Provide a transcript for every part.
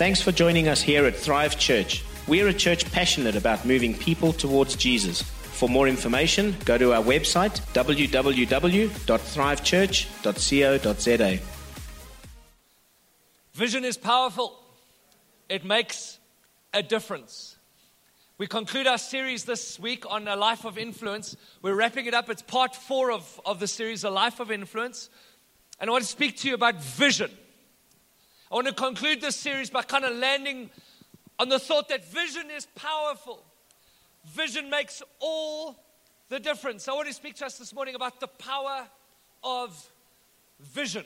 Thanks for joining us here at Thrive Church. We're a church passionate about moving people towards Jesus. For more information, go to our website www.thrivechurch.co.za. Vision is powerful, it makes a difference. We conclude our series this week on a life of influence. We're wrapping it up. It's part four of, of the series, A Life of Influence. And I want to speak to you about vision. I want to conclude this series by kind of landing on the thought that vision is powerful. Vision makes all the difference. I want to speak to us this morning about the power of vision.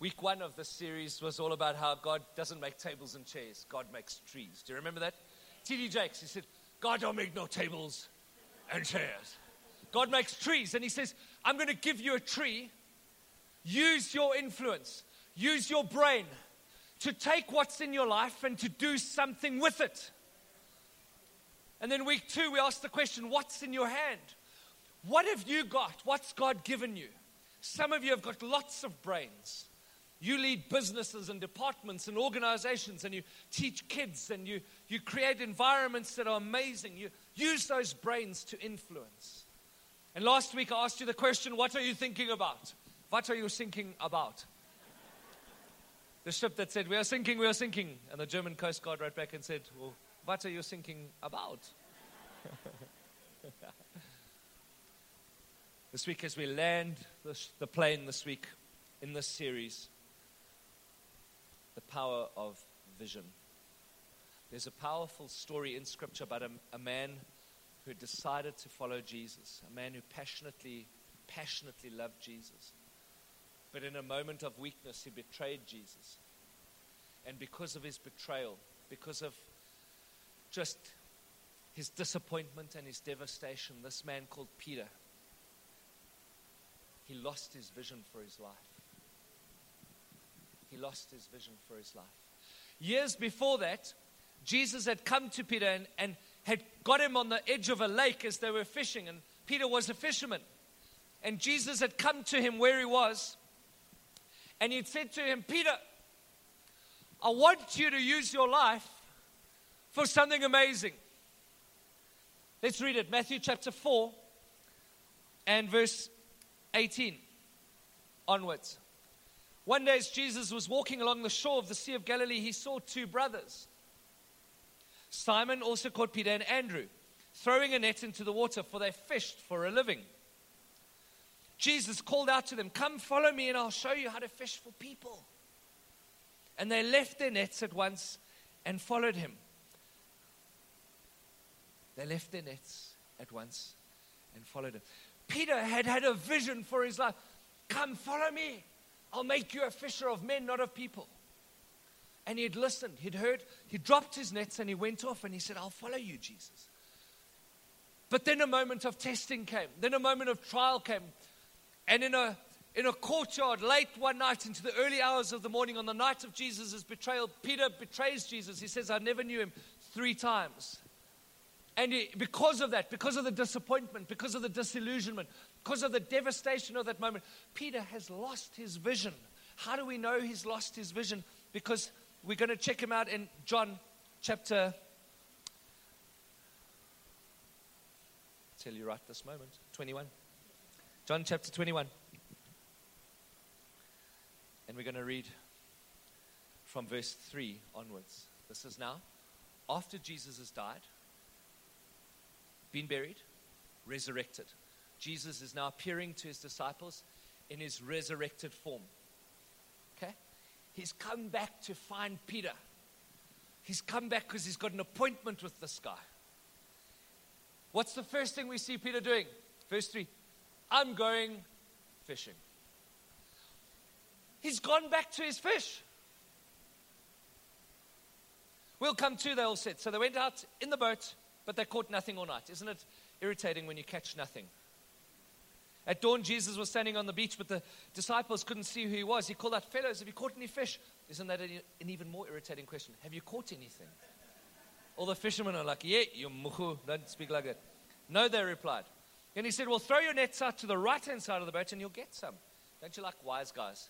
Week one of this series was all about how God doesn't make tables and chairs, God makes trees. Do you remember that? T.D. Jakes, he said, God don't make no tables and chairs. God makes trees. And he says, I'm going to give you a tree. Use your influence, use your brain to take what's in your life and to do something with it. And then week two, we asked the question, What's in your hand? What have you got? What's God given you? Some of you have got lots of brains. You lead businesses and departments and organizations, and you teach kids, and you, you create environments that are amazing. You use those brains to influence. And last week I asked you the question what are you thinking about? What are you thinking about? The ship that said, We are sinking, we are sinking. And the German Coast Guard wrote back and said, Well, what are you thinking about? this week, as we land the, the plane this week in this series, the power of vision. There's a powerful story in Scripture about a, a man who decided to follow Jesus, a man who passionately, passionately loved Jesus. But in a moment of weakness, he betrayed Jesus. And because of his betrayal, because of just his disappointment and his devastation, this man called Peter, he lost his vision for his life he lost his vision for his life. Years before that, Jesus had come to Peter and, and had got him on the edge of a lake as they were fishing, and Peter was a fisherman. And Jesus had come to him where he was, and he'd said to him, Peter, I want you to use your life for something amazing. Let's read it Matthew chapter 4 and verse 18 onwards. One day, as Jesus was walking along the shore of the Sea of Galilee, he saw two brothers. Simon, also called Peter, and Andrew, throwing a net into the water, for they fished for a living. Jesus called out to them, Come, follow me, and I'll show you how to fish for people. And they left their nets at once and followed him. They left their nets at once and followed him. Peter had had a vision for his life. Come, follow me. I'll make you a fisher of men, not of people. And he'd listened, he'd heard, he dropped his nets and he went off and he said, I'll follow you, Jesus. But then a moment of testing came, then a moment of trial came. And in a in a courtyard late one night into the early hours of the morning on the night of Jesus' betrayal, Peter betrays Jesus. He says, I never knew him three times. And he, because of that, because of the disappointment, because of the disillusionment, because of the devastation of that moment, Peter has lost his vision. How do we know he's lost his vision? Because we're going to check him out in John chapter. Tell you right this moment, 21. John chapter 21. And we're going to read from verse 3 onwards. This is now after Jesus has died, been buried, resurrected. Jesus is now appearing to his disciples in his resurrected form. Okay? He's come back to find Peter. He's come back because he's got an appointment with this guy. What's the first thing we see Peter doing? Verse 3 I'm going fishing. He's gone back to his fish. We'll come to, they all said. So they went out in the boat, but they caught nothing all night. Isn't it irritating when you catch nothing? At dawn, Jesus was standing on the beach, but the disciples couldn't see who he was. He called out, Fellows, have you caught any fish? Isn't that an even more irritating question? Have you caught anything? All the fishermen are like, Yeah, you muhu, don't speak like that. No, they replied. And he said, Well, throw your nets out to the right hand side of the boat and you'll get some. Don't you like wise guys?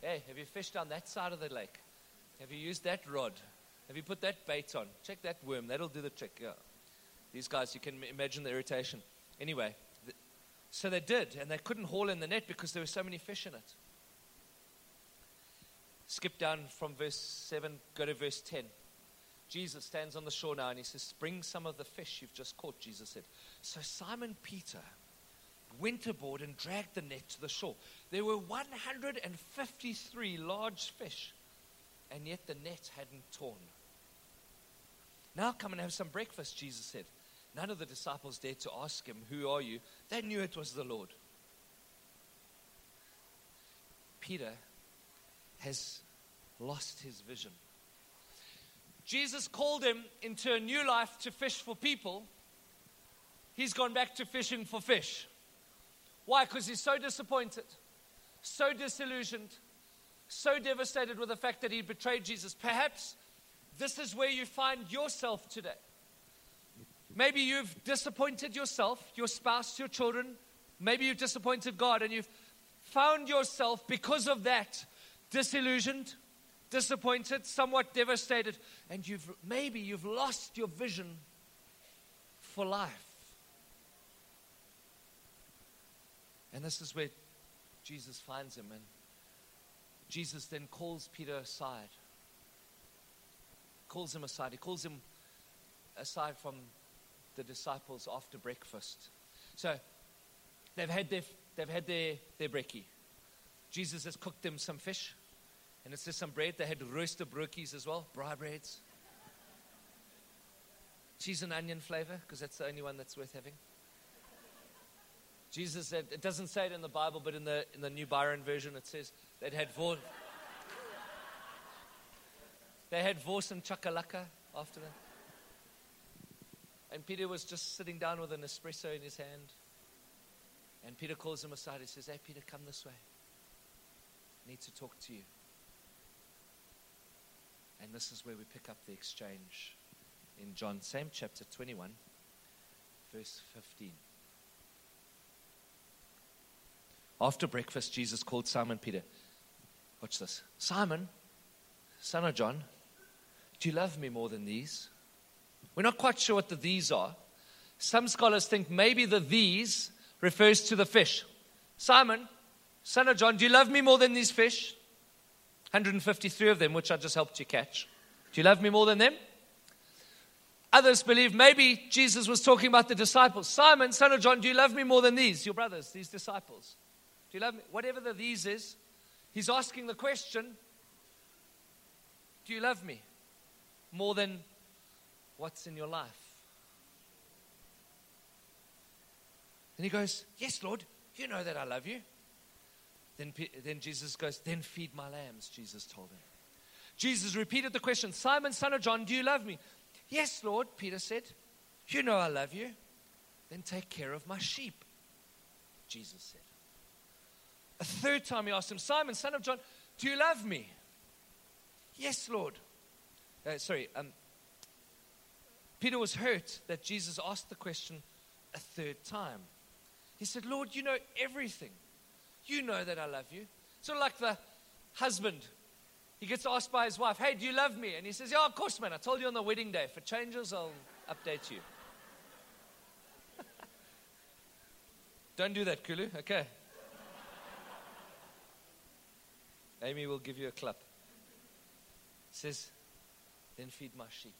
Hey, have you fished on that side of the lake? Have you used that rod? Have you put that bait on? Check that worm. That'll do the trick. Yeah. These guys, you can imagine the irritation. Anyway, so they did, and they couldn't haul in the net because there were so many fish in it. Skip down from verse 7, go to verse 10. Jesus stands on the shore now and he says, Bring some of the fish you've just caught, Jesus said. So Simon Peter went aboard and dragged the net to the shore. There were 153 large fish, and yet the net hadn't torn. Now come and have some breakfast, Jesus said. None of the disciples dared to ask him, Who are you? They knew it was the Lord. Peter has lost his vision. Jesus called him into a new life to fish for people. He's gone back to fishing for fish. Why? Because he's so disappointed, so disillusioned, so devastated with the fact that he betrayed Jesus. Perhaps this is where you find yourself today. Maybe you've disappointed yourself, your spouse, your children. Maybe you've disappointed God and you've found yourself because of that disillusioned, disappointed, somewhat devastated, and you've maybe you've lost your vision for life. And this is where Jesus finds him and Jesus then calls Peter aside. Calls him aside. He calls him aside from the disciples after breakfast. So they've had their, they've had their, their brekkie. Jesus has cooked them some fish. And it's just some bread. They had roasted brokies as well, braai breads. Cheese and onion flavor, because that's the only one that's worth having. Jesus said, it doesn't say it in the Bible, but in the, in the New Byron version, it says they'd had vor- they had wors and chakalaka after that. And Peter was just sitting down with an espresso in his hand. And Peter calls him aside. He says, Hey, Peter, come this way. I need to talk to you. And this is where we pick up the exchange in John, same chapter 21, verse 15. After breakfast, Jesus called Simon Peter. Watch this. Simon, son of John, do you love me more than these? We're not quite sure what the these are. Some scholars think maybe the these refers to the fish. Simon, son of John, do you love me more than these fish? 153 of them, which I just helped you catch. Do you love me more than them? Others believe maybe Jesus was talking about the disciples. Simon, son of John, do you love me more than these, your brothers, these disciples? Do you love me? Whatever the these is, he's asking the question Do you love me more than what's in your life? And he goes, Yes, Lord, you know that I love you. Then, then Jesus goes, Then feed my lambs, Jesus told him. Jesus repeated the question, Simon, son of John, do you love me? Yes, Lord, Peter said. You know I love you. Then take care of my sheep, Jesus said. A third time he asked him, Simon, son of John, do you love me? Yes, Lord. Uh, sorry, um, Peter was hurt that Jesus asked the question a third time. He said, Lord, you know everything. You know that I love you. Sort of like the husband. He gets asked by his wife, Hey, do you love me? And he says, Yeah, of course, man. I told you on the wedding day. For changes, I'll update you. Don't do that, Kulu. Okay. Amy will give you a clap. Says, Then feed my sheep.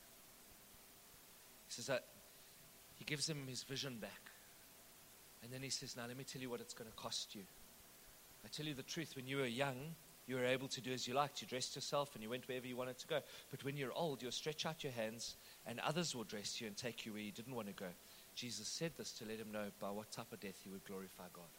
Says that he gives him his vision back. And then he says, Now let me tell you what it's going to cost you. I tell you the truth, when you were young, you were able to do as you liked. You dressed yourself and you went wherever you wanted to go. But when you're old, you'll stretch out your hands and others will dress you and take you where you didn't want to go. Jesus said this to let him know by what type of death he would glorify God.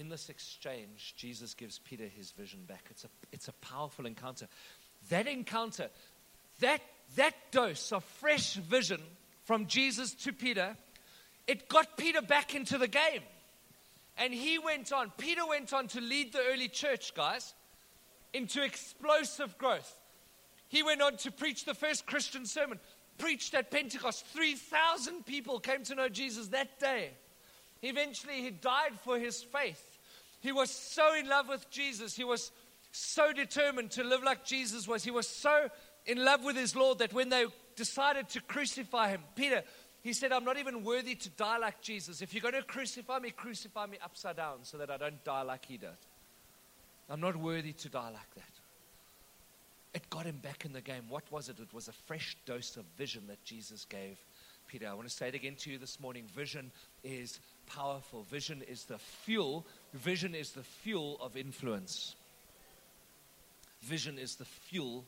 In this exchange, Jesus gives Peter his vision back. It's a, it's a powerful encounter. That encounter, that, that dose of fresh vision from Jesus to Peter, it got Peter back into the game. And he went on, Peter went on to lead the early church, guys, into explosive growth. He went on to preach the first Christian sermon, preached at Pentecost. 3,000 people came to know Jesus that day. Eventually, he died for his faith. He was so in love with Jesus. He was so determined to live like Jesus was. He was so in love with his Lord that when they decided to crucify him, Peter, he said, I'm not even worthy to die like Jesus. If you're going to crucify me, crucify me upside down so that I don't die like he did. I'm not worthy to die like that. It got him back in the game. What was it? It was a fresh dose of vision that Jesus gave Peter. I want to say it again to you this morning. Vision is powerful. Vision is the fuel. Vision is the fuel of influence. Vision is the fuel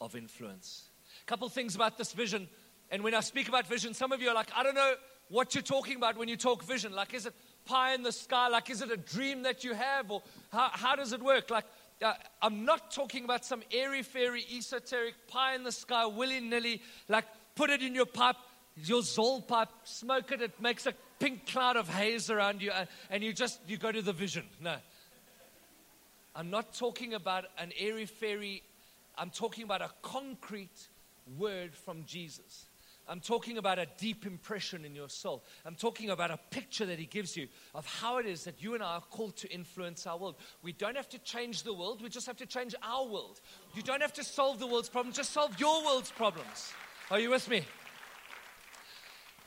of influence. A couple things about this vision. And when I speak about vision, some of you are like, I don't know what you're talking about when you talk vision. Like, is it pie in the sky? Like, is it a dream that you have? Or how, how does it work? Like, uh, I'm not talking about some airy fairy, esoteric pie in the sky, willy nilly, like put it in your pipe, your Zol pipe, smoke it, it makes a pink cloud of haze around you, and, you just you go to the vision. No. I'm not talking about an airy fairy, I'm talking about a concrete word from Jesus. I'm talking about a deep impression in your soul. I'm talking about a picture that he gives you of how it is that you and I are called to influence our world. We don't have to change the world, we just have to change our world. You don't have to solve the world's problems, just solve your world's problems. Are you with me?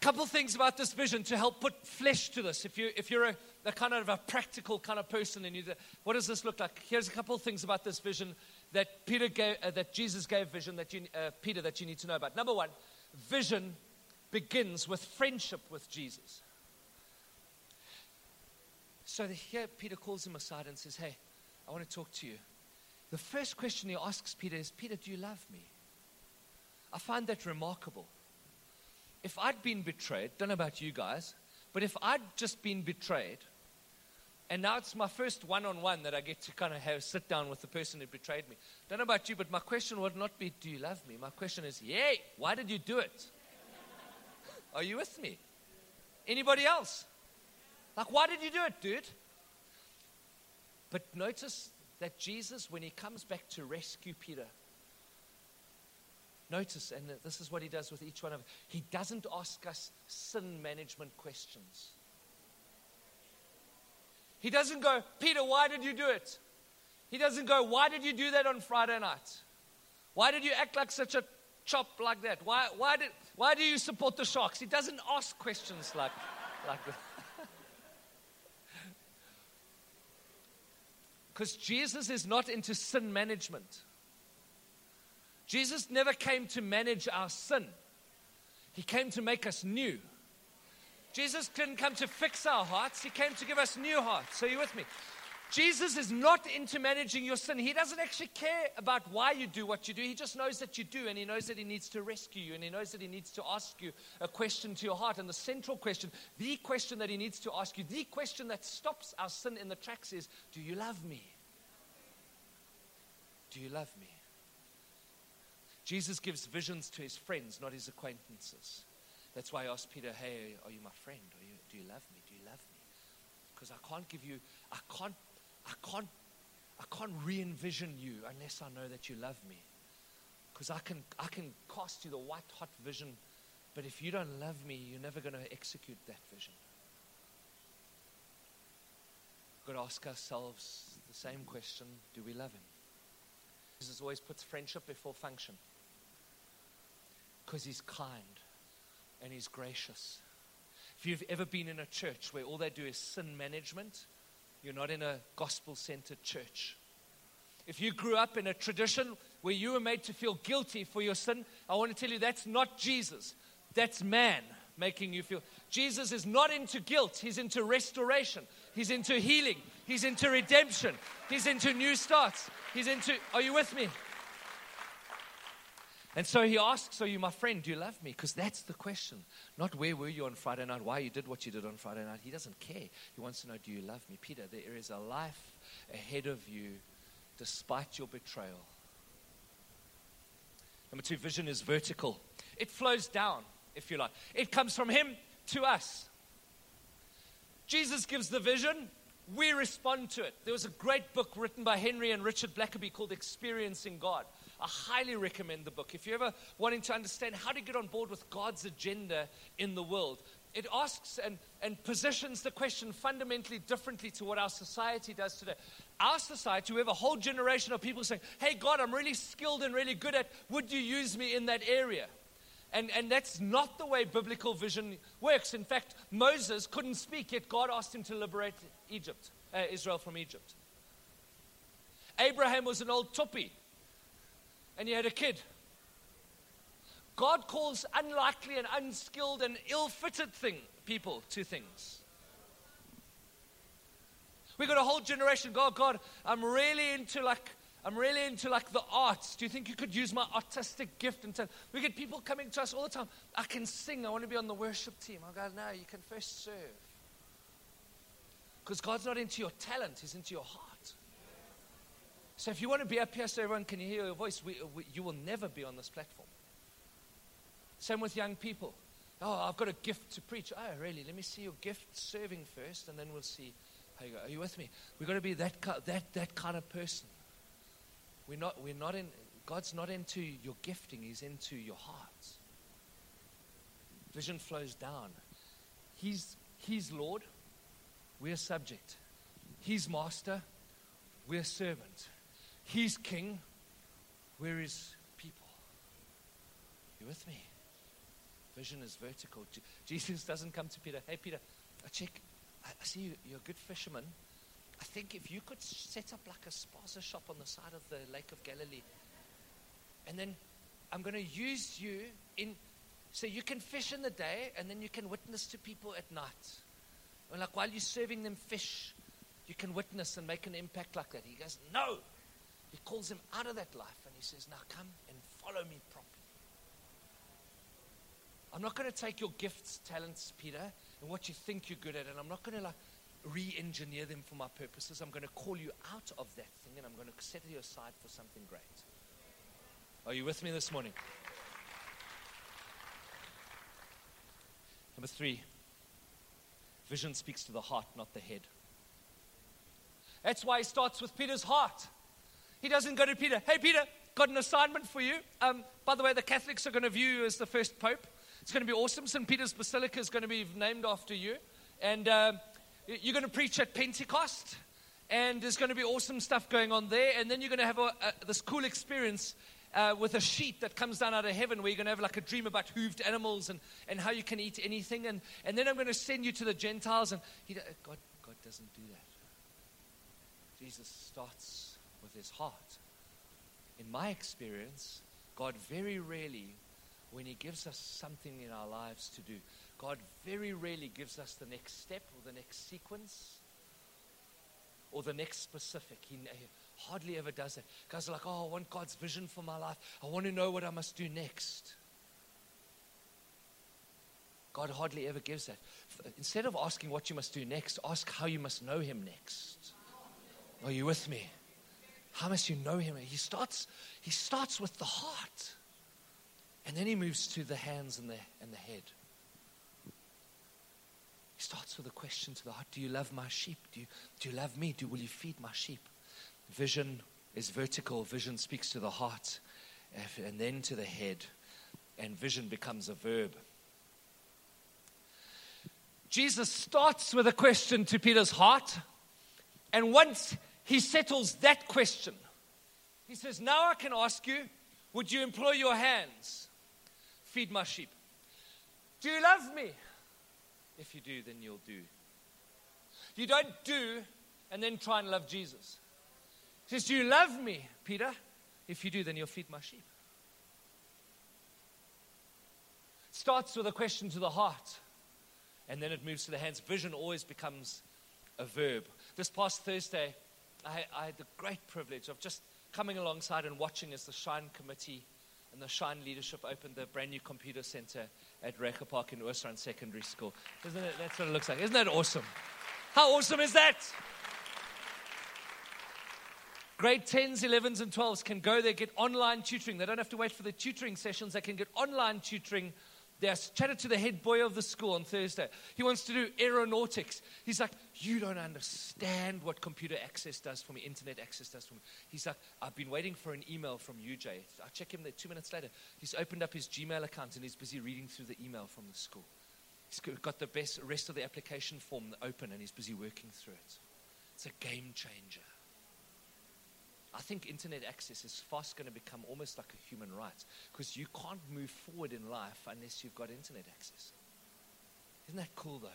Couple things about this vision to help put flesh to this. If you if you're a, a kind of a practical kind of person and you what does this look like? Here's a couple things about this vision that Peter gave, uh, that Jesus gave vision that you, uh, Peter that you need to know about. Number one, vision begins with friendship with Jesus. So here Peter calls him aside and says, Hey, I want to talk to you. The first question he asks Peter is, Peter, do you love me? I find that remarkable. If I'd been betrayed, don't know about you guys, but if I'd just been betrayed, and now it's my first one on one that I get to kind of have sit down with the person who betrayed me. Don't know about you, but my question would not be, Do you love me? My question is, Yay, why did you do it? Are you with me? Anybody else? Like, why did you do it, dude? But notice that Jesus, when he comes back to rescue Peter, notice, and this is what he does with each one of us, he doesn't ask us sin management questions. He doesn't go, Peter, why did you do it? He doesn't go, why did you do that on Friday night? Why did you act like such a chop like that? Why, why, did, why do you support the Sharks? He doesn't ask questions like, like that. Because Jesus is not into sin management. Jesus never came to manage our sin, He came to make us new. Jesus didn't come to fix our hearts, He came to give us new hearts. Are you with me? Jesus is not into managing your sin. He doesn't actually care about why you do what you do. He just knows that you do, and He knows that He needs to rescue you, and He knows that He needs to ask you a question to your heart. And the central question, the question that He needs to ask you, the question that stops our sin in the tracks is Do you love me? Do you love me? Jesus gives visions to His friends, not His acquaintances. That's why I asked Peter, Hey, are you my friend? You, do you love me? Do you love me? Because I can't give you, I can't, I can't, I can't re-envision you unless I know that you love me. Because I can, I can cast you the white hot vision, but if you don't love me, you're never going to execute that vision. We've got to ask ourselves the same question: Do we love him? Jesus always puts friendship before function because he's kind and he's gracious. If you've ever been in a church where all they do is sin management, you're not in a gospel centered church. If you grew up in a tradition where you were made to feel guilty for your sin, I want to tell you that's not Jesus. That's man making you feel. Jesus is not into guilt, he's into restoration, he's into healing, he's into redemption, he's into new starts, he's into. Are you with me? And so he asks, Are you my friend? Do you love me? Because that's the question. Not where were you on Friday night, why you did what you did on Friday night. He doesn't care. He wants to know, Do you love me? Peter, there is a life ahead of you despite your betrayal. Number two, vision is vertical, it flows down, if you like. It comes from him to us. Jesus gives the vision, we respond to it. There was a great book written by Henry and Richard Blackaby called Experiencing God. I highly recommend the book. If you're ever wanting to understand how to get on board with God's agenda in the world, it asks and, and positions the question fundamentally differently to what our society does today. Our society, we have a whole generation of people saying, Hey, God, I'm really skilled and really good at, would you use me in that area? And, and that's not the way biblical vision works. In fact, Moses couldn't speak, yet God asked him to liberate Egypt, uh, Israel from Egypt. Abraham was an old tuppy, and you had a kid. God calls unlikely and unskilled and ill-fitted thing, people to things. We got a whole generation. God, God, I'm really into like I'm really into like the arts. Do you think you could use my artistic gift? And we get people coming to us all the time. I can sing. I want to be on the worship team. I go, no, you can first serve. Because God's not into your talent, He's into your heart. So if you want to be up here so everyone can you hear your voice, we, we, you will never be on this platform. Same with young people. Oh, I've got a gift to preach. Oh, really? Let me see your gift serving first, and then we'll see how you go. Are you with me? We've got to be that, that, that kind of person. We're not, we're not in, God's not into your gifting, He's into your heart. Vision flows down. He's, he's Lord, we're subject. He's master, we're servant. He's king, we're his people. You with me? Vision is vertical. Jesus doesn't come to Peter, hey, Peter, I check, I see you, you're a good fisherman. I think if you could set up like a spaza shop on the side of the Lake of Galilee, and then I'm going to use you in, so you can fish in the day, and then you can witness to people at night. And like while you're serving them fish, you can witness and make an impact like that. He goes, no. He calls him out of that life, and he says, now come and follow me properly. I'm not going to take your gifts, talents, Peter, and what you think you're good at, and I'm not going to like re engineer them for my purposes. I'm going to call you out of that thing and I'm going to set you aside for something great. Are you with me this morning? Number three, vision speaks to the heart, not the head. That's why he starts with Peter's heart. He doesn't go to Peter, hey, Peter, got an assignment for you. Um, by the way, the Catholics are going to view you as the first pope. It's going to be awesome. St. Peter's Basilica is going to be named after you. And uh, you're going to preach at Pentecost, and there's going to be awesome stuff going on there. And then you're going to have a, a, this cool experience uh, with a sheet that comes down out of heaven where you're going to have like a dream about hooved animals and, and how you can eat anything. And, and then I'm going to send you to the Gentiles. And he, God, God doesn't do that. Jesus starts with his heart. In my experience, God very rarely, when he gives us something in our lives to do, God very rarely gives us the next step or the next sequence or the next specific. He, hardly ever does it. Guys are like, oh, I want God's vision for my life. I want to know what I must do next. God hardly ever gives that. Instead of asking what you must do next, ask how you must know Him next. Are you with me? How must you know Him? He starts, he starts with the heart, and then He moves to the hands and the, and the head. He starts with a question to the heart Do you love my sheep? Do you, do you love me? Do, will you feed my sheep? Vision is vertical, vision speaks to the heart and then to the head, and vision becomes a verb. Jesus starts with a question to Peter's heart, and once he settles that question, he says, Now I can ask you, would you employ your hands? Feed my sheep. Do you love me? If you do, then you'll do. You don't do and then try and love Jesus. He says, Do you love me, Peter? If you do, then you'll feed my sheep. Starts with a question to the heart, and then it moves to the hands. Vision always becomes a verb. This past Thursday, I, I had the great privilege of just coming alongside and watching as the Shine Committee and the Shine leadership opened the brand new computer center at Reiger Park in Oosrand Secondary School. Isn't it? That's what it looks like. Isn't that awesome? How awesome is that? Grade 10s, 11s, and 12s can go there, get online tutoring. They don't have to wait for the tutoring sessions. They can get online tutoring they chatted to the head boy of the school on Thursday. He wants to do aeronautics. He's like, You don't understand what computer access does for me, internet access does for me. He's like, I've been waiting for an email from UJ. I check him there two minutes later. He's opened up his Gmail account and he's busy reading through the email from the school. He's got the best rest of the application form open and he's busy working through it. It's a game changer. I think internet access is fast going to become almost like a human right because you can't move forward in life unless you've got internet access. Isn't that cool though?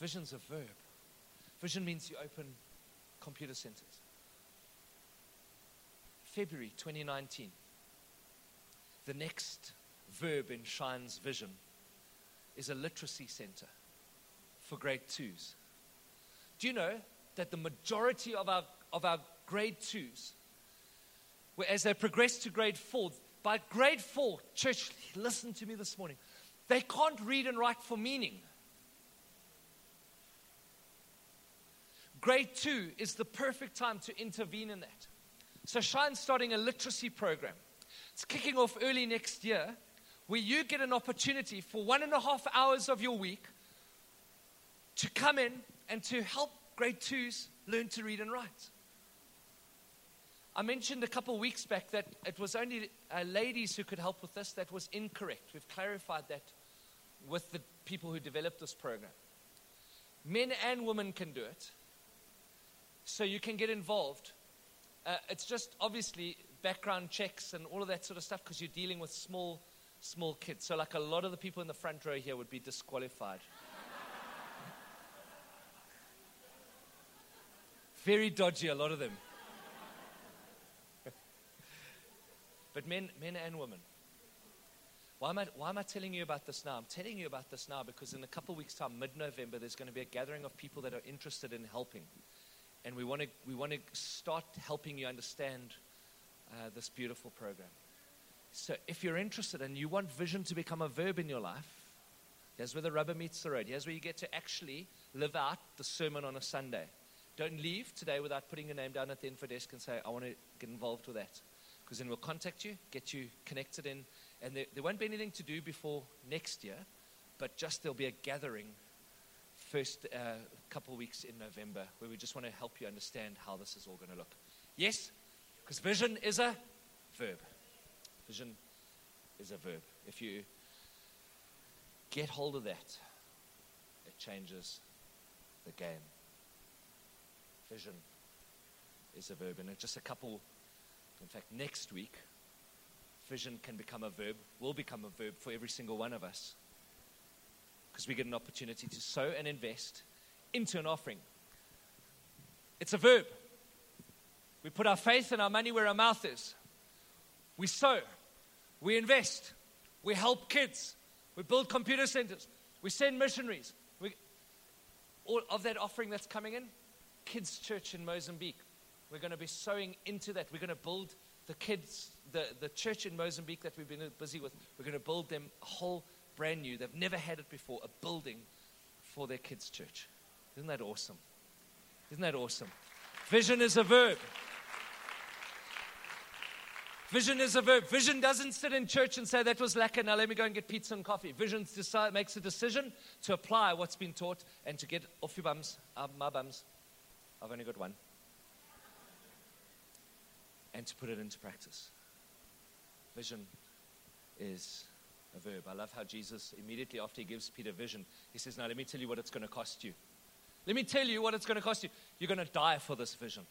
Vision's a verb. Vision means you open computer centers. February 2019. The next verb in Shine's vision is a literacy center for grade twos. Do you know that the majority of our, of our grade twos, as they progress to grade four, by grade four, church, listen to me this morning, they can't read and write for meaning. Grade two is the perfect time to intervene in that. So, Shine's starting a literacy program. It's kicking off early next year where you get an opportunity for one and a half hours of your week to come in and to help grade twos learn to read and write. I mentioned a couple of weeks back that it was only uh, ladies who could help with this. That was incorrect. We've clarified that with the people who developed this program. Men and women can do it. So you can get involved. Uh, it's just obviously background checks and all of that sort of stuff because you're dealing with small small kids. So, like a lot of the people in the front row here would be disqualified. Very dodgy, a lot of them. But men, men and women. Why am, I, why am I telling you about this now? I'm telling you about this now because in a couple weeks' time, mid November, there's going to be a gathering of people that are interested in helping. And we want to, we want to start helping you understand uh, this beautiful program. So if you're interested and you want vision to become a verb in your life, here's where the rubber meets the road. Here's where you get to actually live out the sermon on a Sunday. Don't leave today without putting your name down at the info desk and say, I want to get involved with that. Because then we'll contact you, get you connected in, and there, there won't be anything to do before next year, but just there'll be a gathering first uh, couple weeks in November where we just want to help you understand how this is all going to look. Yes? Because vision is a verb. Vision is a verb. If you get hold of that, it changes the game. Vision is a verb. And just a couple, in fact, next week, vision can become a verb, will become a verb for every single one of us. Because we get an opportunity to sow and invest into an offering. It's a verb. We put our faith and our money where our mouth is. We sow. We invest. We help kids. We build computer centers. We send missionaries. We, all of that offering that's coming in, kids' church in Mozambique. We're going to be sowing into that. We're going to build the kids, the, the church in Mozambique that we've been busy with. We're going to build them a whole brand new, they've never had it before, a building for their kids' church. Isn't that awesome? Isn't that awesome? Vision is a verb. Vision is a verb. Vision doesn't sit in church and say, that was lekker, now let me go and get pizza and coffee. Vision decide, makes a decision to apply what's been taught and to get off your bums, uh, my bums. I've only got one. And to put it into practice. Vision is a verb. I love how Jesus, immediately after he gives Peter vision, he says, Now let me tell you what it's going to cost you. Let me tell you what it's going to cost you. You're going to die for this vision.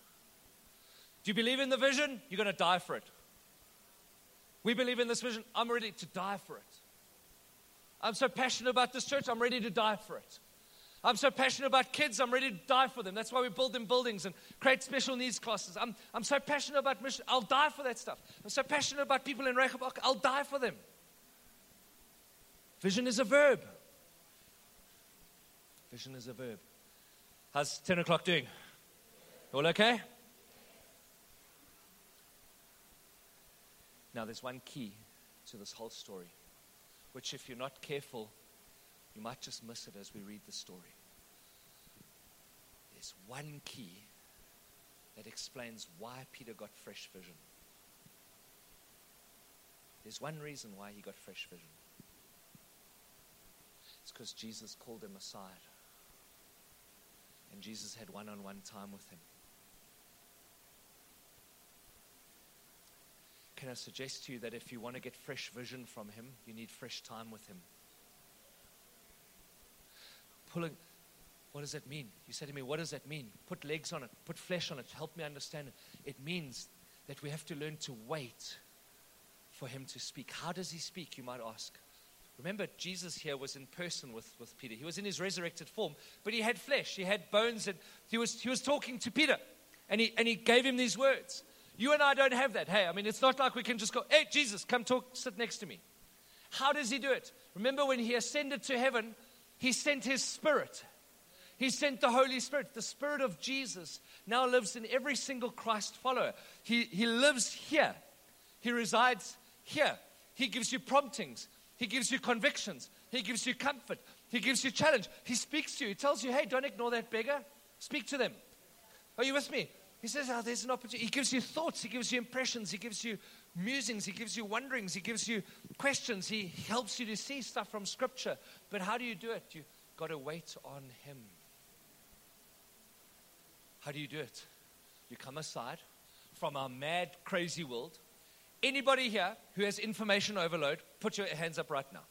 Do you believe in the vision? You're going to die for it. We believe in this vision. I'm ready to die for it. I'm so passionate about this church. I'm ready to die for it. I'm so passionate about kids. I'm ready to die for them. That's why we build them buildings and create special needs classes. I'm, I'm so passionate about mission. I'll die for that stuff. I'm so passionate about people in Rehoboth. I'll die for them. Vision is a verb. Vision is a verb. How's 10 o'clock doing? All okay? Now, there's one key to this whole story, which, if you're not careful, you might just miss it as we read the story. There's one key that explains why Peter got fresh vision. There's one reason why he got fresh vision. It's because Jesus called him aside. And Jesus had one on one time with him. Can I suggest to you that if you want to get fresh vision from Him, you need fresh time with Him? Pulling. What does that mean? You say to me, What does that mean? Put legs on it, put flesh on it, help me understand it. It means that we have to learn to wait for him to speak. How does he speak, you might ask? Remember, Jesus here was in person with, with Peter. He was in his resurrected form, but he had flesh, he had bones, and he was, he was talking to Peter, and he, and he gave him these words. You and I don't have that. Hey, I mean, it's not like we can just go, hey, Jesus, come talk, sit next to me. How does he do it? Remember when he ascended to heaven, he sent his spirit. He sent the Holy Spirit. The Spirit of Jesus now lives in every single Christ follower. He, he lives here. He resides here. He gives you promptings. He gives you convictions. He gives you comfort. He gives you challenge. He speaks to you. He tells you, hey, don't ignore that beggar. Speak to them. Are you with me? He says, oh, there's an opportunity. He gives you thoughts. He gives you impressions. He gives you musings. He gives you wonderings. He gives you questions. He helps you to see stuff from Scripture. But how do you do it? You've got to wait on Him. How do you do it? You come aside from our mad, crazy world Anybody here who has information overload, put your hands up right now.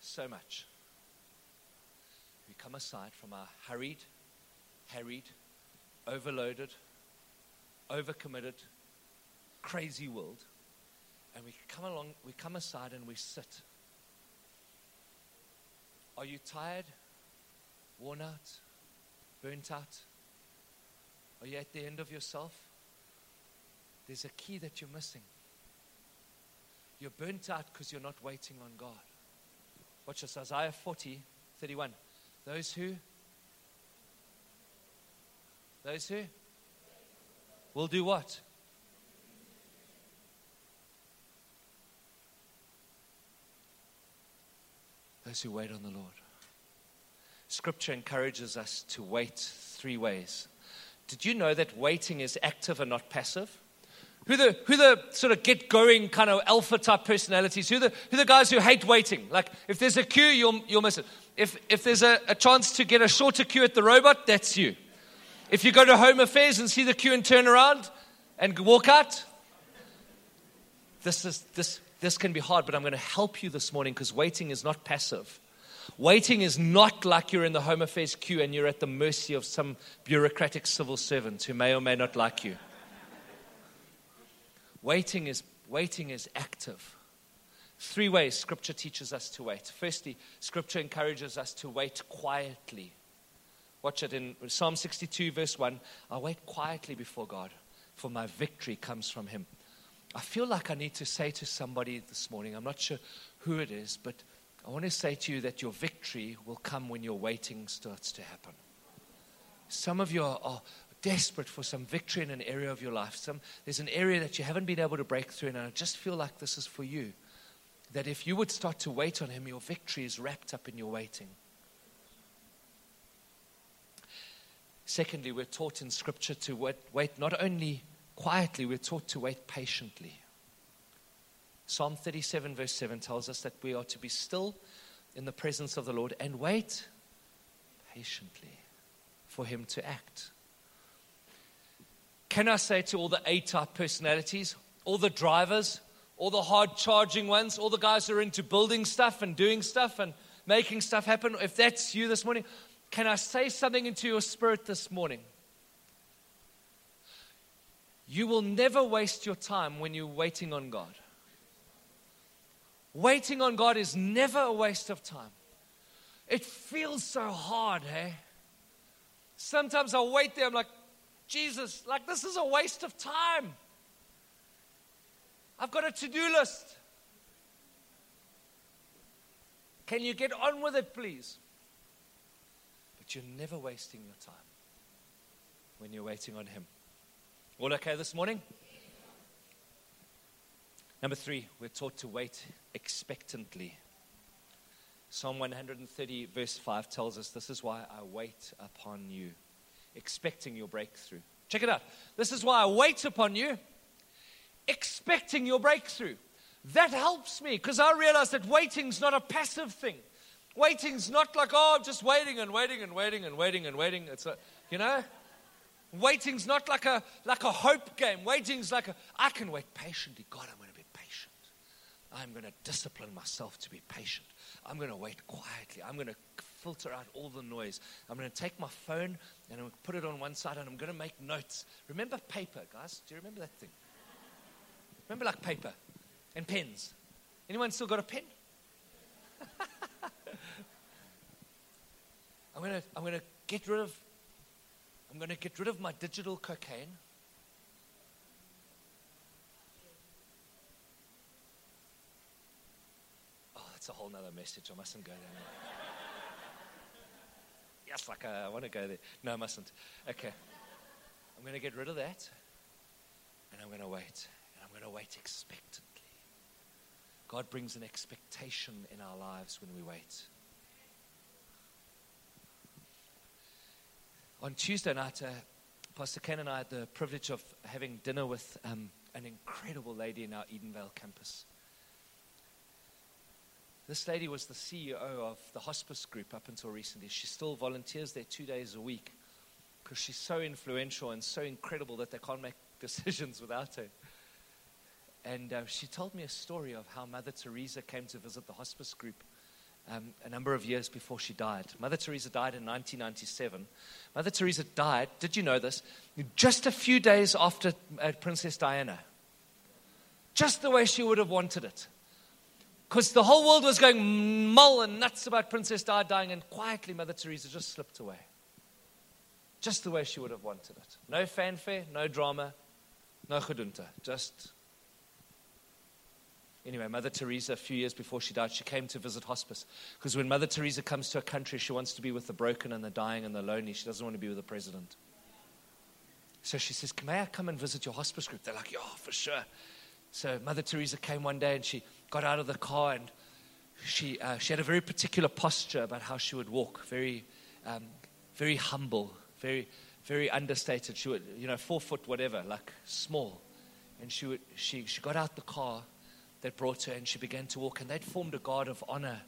So much. We come aside from our hurried, harried, overloaded, overcommitted, crazy world, and we come along, we come aside and we sit. Are you tired, worn out, burnt out? Are you at the end of yourself? there's a key that you're missing. You're burnt out because you're not waiting on God. Watch this Isaiah 40, 31. Those who? Those who? Will do what? Those who wait on the Lord. Scripture encourages us to wait three ways. Did you know that waiting is active and not passive? Who the, who the sort of get going kind of alpha type personalities? Who the, who the guys who hate waiting? Like, if there's a queue, you'll, you'll miss it. If, if there's a, a chance to get a shorter queue at the robot, that's you. If you go to Home Affairs and see the queue and turn around and walk out, this, is, this, this can be hard, but I'm going to help you this morning because waiting is not passive. Waiting is not like you're in the Home Affairs queue and you're at the mercy of some bureaucratic civil servant who may or may not like you. Waiting is, waiting is active. Three ways Scripture teaches us to wait. Firstly, Scripture encourages us to wait quietly. Watch it in Psalm 62, verse 1. I wait quietly before God, for my victory comes from Him. I feel like I need to say to somebody this morning, I'm not sure who it is, but I want to say to you that your victory will come when your waiting starts to happen. Some of you are, are, desperate for some victory in an area of your life. Some, there's an area that you haven't been able to break through, and I just feel like this is for you. That if you would start to wait on Him, your victory is wrapped up in your waiting. Secondly, we're taught in Scripture to wait, wait not only quietly, we're taught to wait patiently. Psalm 37, verse 7 tells us that we are to be still in the presence of the Lord and wait patiently for Him to act. Can I say to all the A type personalities, all the drivers, all the hard charging ones, all the guys who are into building stuff and doing stuff and making stuff happen, if that's you this morning, can I say something into your spirit this morning? You will never waste your time when you're waiting on God. Waiting on God is never a waste of time. It feels so hard, hey? Sometimes I wait there, I'm like, Jesus, like, this is a waste of time. I've got a to do list. Can you get on with it, please? You're never wasting your time when you're waiting on Him. All okay this morning? Number three, we're taught to wait expectantly. Psalm 130, verse 5 tells us, This is why I wait upon you expecting your breakthrough. Check it out. This is why I wait upon you, expecting your breakthrough. That helps me because I realize that waiting's not a passive thing. Waiting's not like, oh, I'm just waiting and waiting and waiting and waiting and waiting. It's a, you know, waiting's not like a like a hope game. Waiting's like a, I can wait patiently. God, I'm going to be patient. I'm going to discipline myself to be patient. I'm going to wait quietly. I'm going to filter out all the noise. I'm going to take my phone and I'm going to put it on one side and I'm going to make notes. Remember paper, guys? Do you remember that thing? Remember like paper and pens? Anyone still got a pen? I'm going to I'm going to get rid of I'm going to get rid of my digital cocaine. Oh, that's a whole nother message. I mustn't go there. yes, like uh, I want to go there. No, I mustn't. Okay. I'm going to get rid of that. And I'm going to wait. And I'm going to wait expectantly. God brings an expectation in our lives when we wait. On Tuesday night, uh, Pastor Ken and I had the privilege of having dinner with um, an incredible lady in our Edenvale campus. This lady was the CEO of the hospice group up until recently. She still volunteers there two days a week because she's so influential and so incredible that they can't make decisions without her. And uh, she told me a story of how Mother Teresa came to visit the hospice group um, a number of years before she died. Mother Teresa died in 1997. Mother Teresa died, did you know this? Just a few days after uh, Princess Diana. Just the way she would have wanted it. Because the whole world was going mull and nuts about Princess Di dying, and quietly Mother Teresa just slipped away. Just the way she would have wanted it. No fanfare, no drama, no gedoente. Just Anyway, Mother Teresa, a few years before she died, she came to visit hospice. Because when Mother Teresa comes to a country, she wants to be with the broken and the dying and the lonely. She doesn't want to be with the president. So she says, May I come and visit your hospice group? They're like, Yeah, for sure. So Mother Teresa came one day and she got out of the car and she, uh, she had a very particular posture about how she would walk, very, um, very humble, very, very understated. She would, you know, four foot whatever, like small. And she, would, she, she got out the car that brought her, and she began to walk. And they'd formed a guard of honor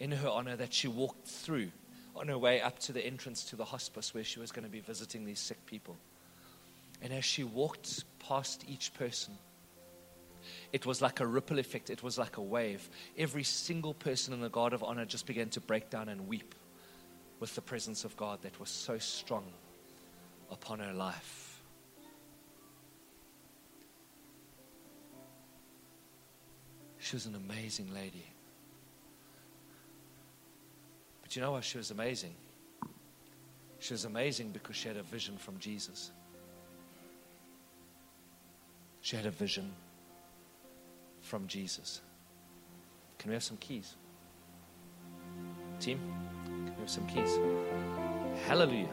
in her honor that she walked through on her way up to the entrance to the hospice where she was going to be visiting these sick people. And as she walked past each person, it was like a ripple effect, it was like a wave. Every single person in the guard of honor just began to break down and weep with the presence of God that was so strong upon her life. She was an amazing lady. But you know what? She was amazing. She was amazing because she had a vision from Jesus. She had a vision from Jesus. Can we have some keys? Team, can we have some keys? Hallelujah.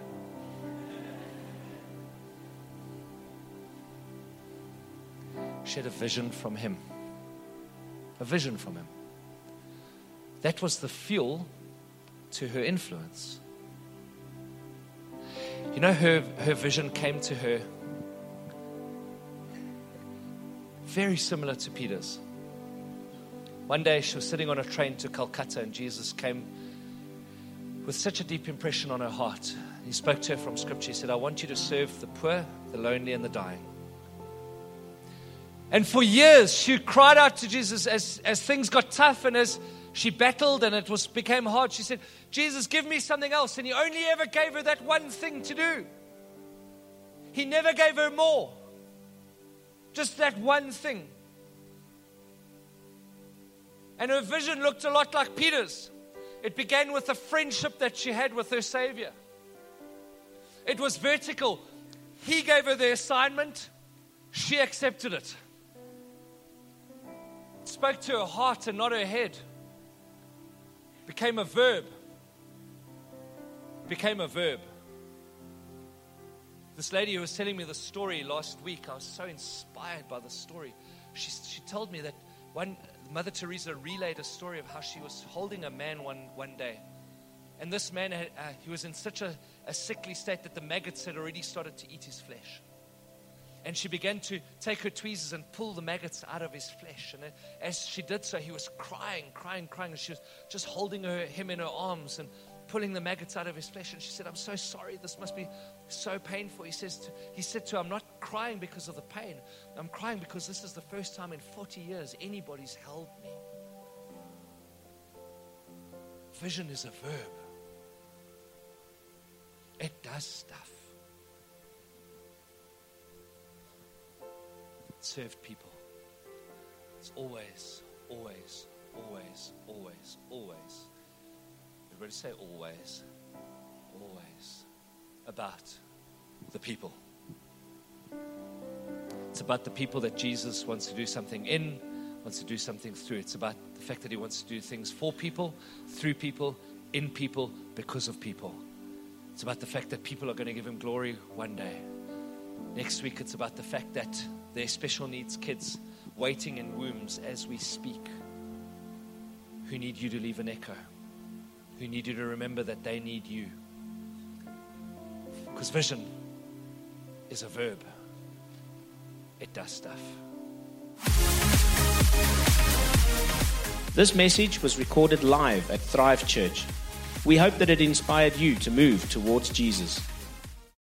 She had a vision from Him a vision from him. That was the fuel to her influence. You know, her, her vision came to her very similar to Peter's. One day she was sitting on a train to Calcutta, and Jesus came with such a deep impression on her heart. He spoke to her from Scripture. He said, I want you to serve the poor, the lonely, and the dying. And for years, she cried out to Jesus as, as things got tough and as she battled and it was, became hard. She said, Jesus, give me something else. And he only ever gave her that one thing to do. He never gave her more. Just that one thing. And her vision looked a lot like Peter's. It began with the friendship that she had with her Savior. It was vertical. He gave her the assignment, she accepted it spoke to her heart and not her head. Became a verb. Became a verb. This lady who was telling me the story last week, I was so inspired by the story. She, she told me that one Mother Teresa relayed a story of how she was holding a man one, one day. And this man, had, uh, he was in such a, a sickly state that the maggots had already started to eat his flesh. And she began to take her tweezers and pull the maggots out of his flesh. And as she did so, he was crying, crying, crying. And she was just holding her, him in her arms and pulling the maggots out of his flesh. And she said, I'm so sorry. This must be so painful. He, says to, he said to her, I'm not crying because of the pain. I'm crying because this is the first time in 40 years anybody's held me. Vision is a verb, it does stuff. Served people. It's always, always, always, always, always. Everybody say always, always about the people. It's about the people that Jesus wants to do something in, wants to do something through. It's about the fact that He wants to do things for people, through people, in people, because of people. It's about the fact that people are going to give Him glory one day. Next week, it's about the fact that there's special needs kids waiting in wombs as we speak who need you to leave an echo, who need you to remember that they need you. Because vision is a verb, it does stuff. This message was recorded live at Thrive Church. We hope that it inspired you to move towards Jesus.